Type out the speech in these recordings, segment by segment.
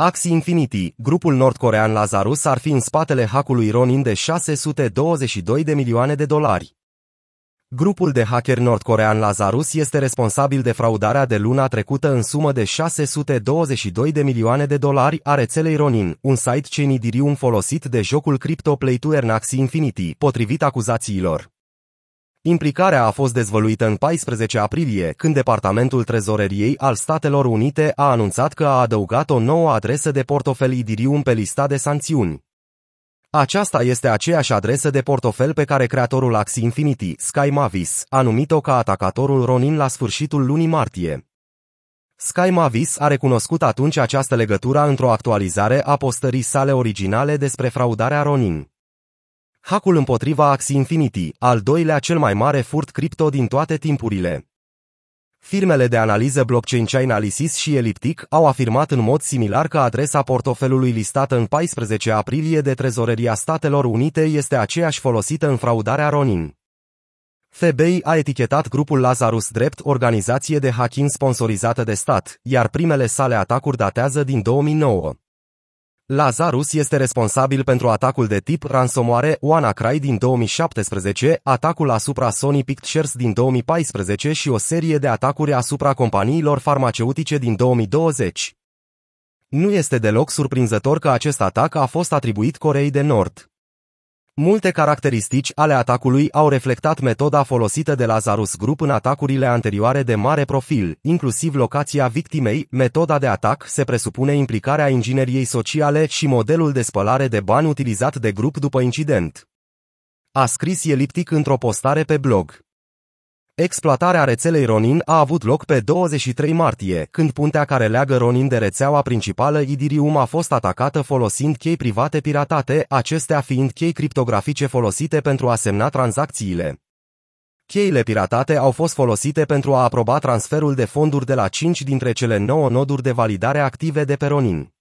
Axie Infinity, grupul nordcorean Lazarus ar fi în spatele hackului Ronin de 622 de milioane de dolari. Grupul de hacker nordcorean Lazarus este responsabil de fraudarea de luna trecută în sumă de 622 de milioane de dolari a rețelei Ronin, un site Chainidirium folosit de jocul Crypto Play to Earn Axie Infinity, potrivit acuzațiilor. Implicarea a fost dezvăluită în 14 aprilie, când Departamentul Trezoreriei al Statelor Unite a anunțat că a adăugat o nouă adresă de portofel Idirium pe lista de sancțiuni. Aceasta este aceeași adresă de portofel pe care creatorul Axie Infinity, Sky Mavis, a numit-o ca atacatorul Ronin la sfârșitul lunii martie. Sky Mavis a recunoscut atunci această legătură într-o actualizare a postării sale originale despre fraudarea Ronin. Hackul împotriva Axie Infinity, al doilea cel mai mare furt cripto din toate timpurile. Firmele de analiză blockchain Chainalysis și Elliptic au afirmat în mod similar că adresa portofelului listată în 14 aprilie de Trezoreria Statelor Unite este aceeași folosită în fraudarea Ronin. FBI a etichetat grupul Lazarus drept organizație de hacking sponsorizată de stat, iar primele sale atacuri datează din 2009. Lazarus este responsabil pentru atacul de tip ransomware WannaCry din 2017, atacul asupra Sony Pictures din 2014 și o serie de atacuri asupra companiilor farmaceutice din 2020. Nu este deloc surprinzător că acest atac a fost atribuit Coreei de Nord. Multe caracteristici ale atacului au reflectat metoda folosită de Lazarus Group în atacurile anterioare de mare profil, inclusiv locația victimei, metoda de atac se presupune implicarea ingineriei sociale și modelul de spălare de bani utilizat de grup după incident. A scris Eliptic într-o postare pe blog. Exploatarea rețelei Ronin a avut loc pe 23 martie, când puntea care leagă Ronin de rețeaua principală Idirium a fost atacată folosind chei private piratate, acestea fiind chei criptografice folosite pentru a semna tranzacțiile. Cheile piratate au fost folosite pentru a aproba transferul de fonduri de la 5 dintre cele 9 noduri de validare active de pe Ronin.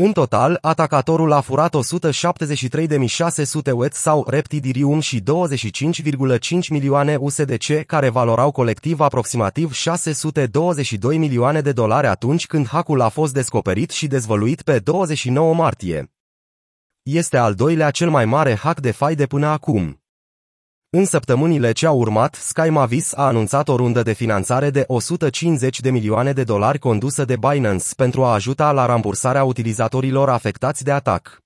În total, atacatorul a furat 173.600 UET sau Reptidirium și 25,5 milioane USDC, care valorau colectiv aproximativ 622 milioane de dolari atunci când hackul a fost descoperit și dezvăluit pe 29 martie. Este al doilea cel mai mare hack de fai de până acum. În săptămânile ce au urmat, Sky Mavis a anunțat o rundă de finanțare de 150 de milioane de dolari condusă de Binance pentru a ajuta la rambursarea utilizatorilor afectați de atac.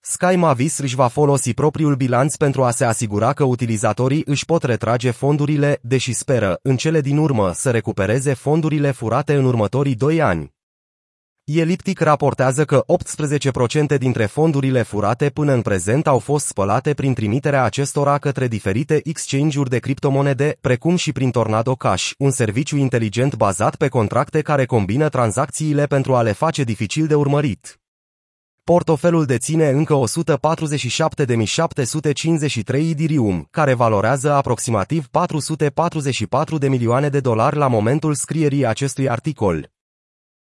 Sky Mavis își va folosi propriul bilanț pentru a se asigura că utilizatorii își pot retrage fondurile, deși speră, în cele din urmă, să recupereze fondurile furate în următorii doi ani. Eliptic raportează că 18% dintre fondurile furate până în prezent au fost spălate prin trimiterea acestora către diferite exchange-uri de criptomonede, precum și prin Tornado Cash, un serviciu inteligent bazat pe contracte care combină tranzacțiile pentru a le face dificil de urmărit. Portofelul deține încă 147.753 Idirium, care valorează aproximativ 444 de milioane de dolari la momentul scrierii acestui articol.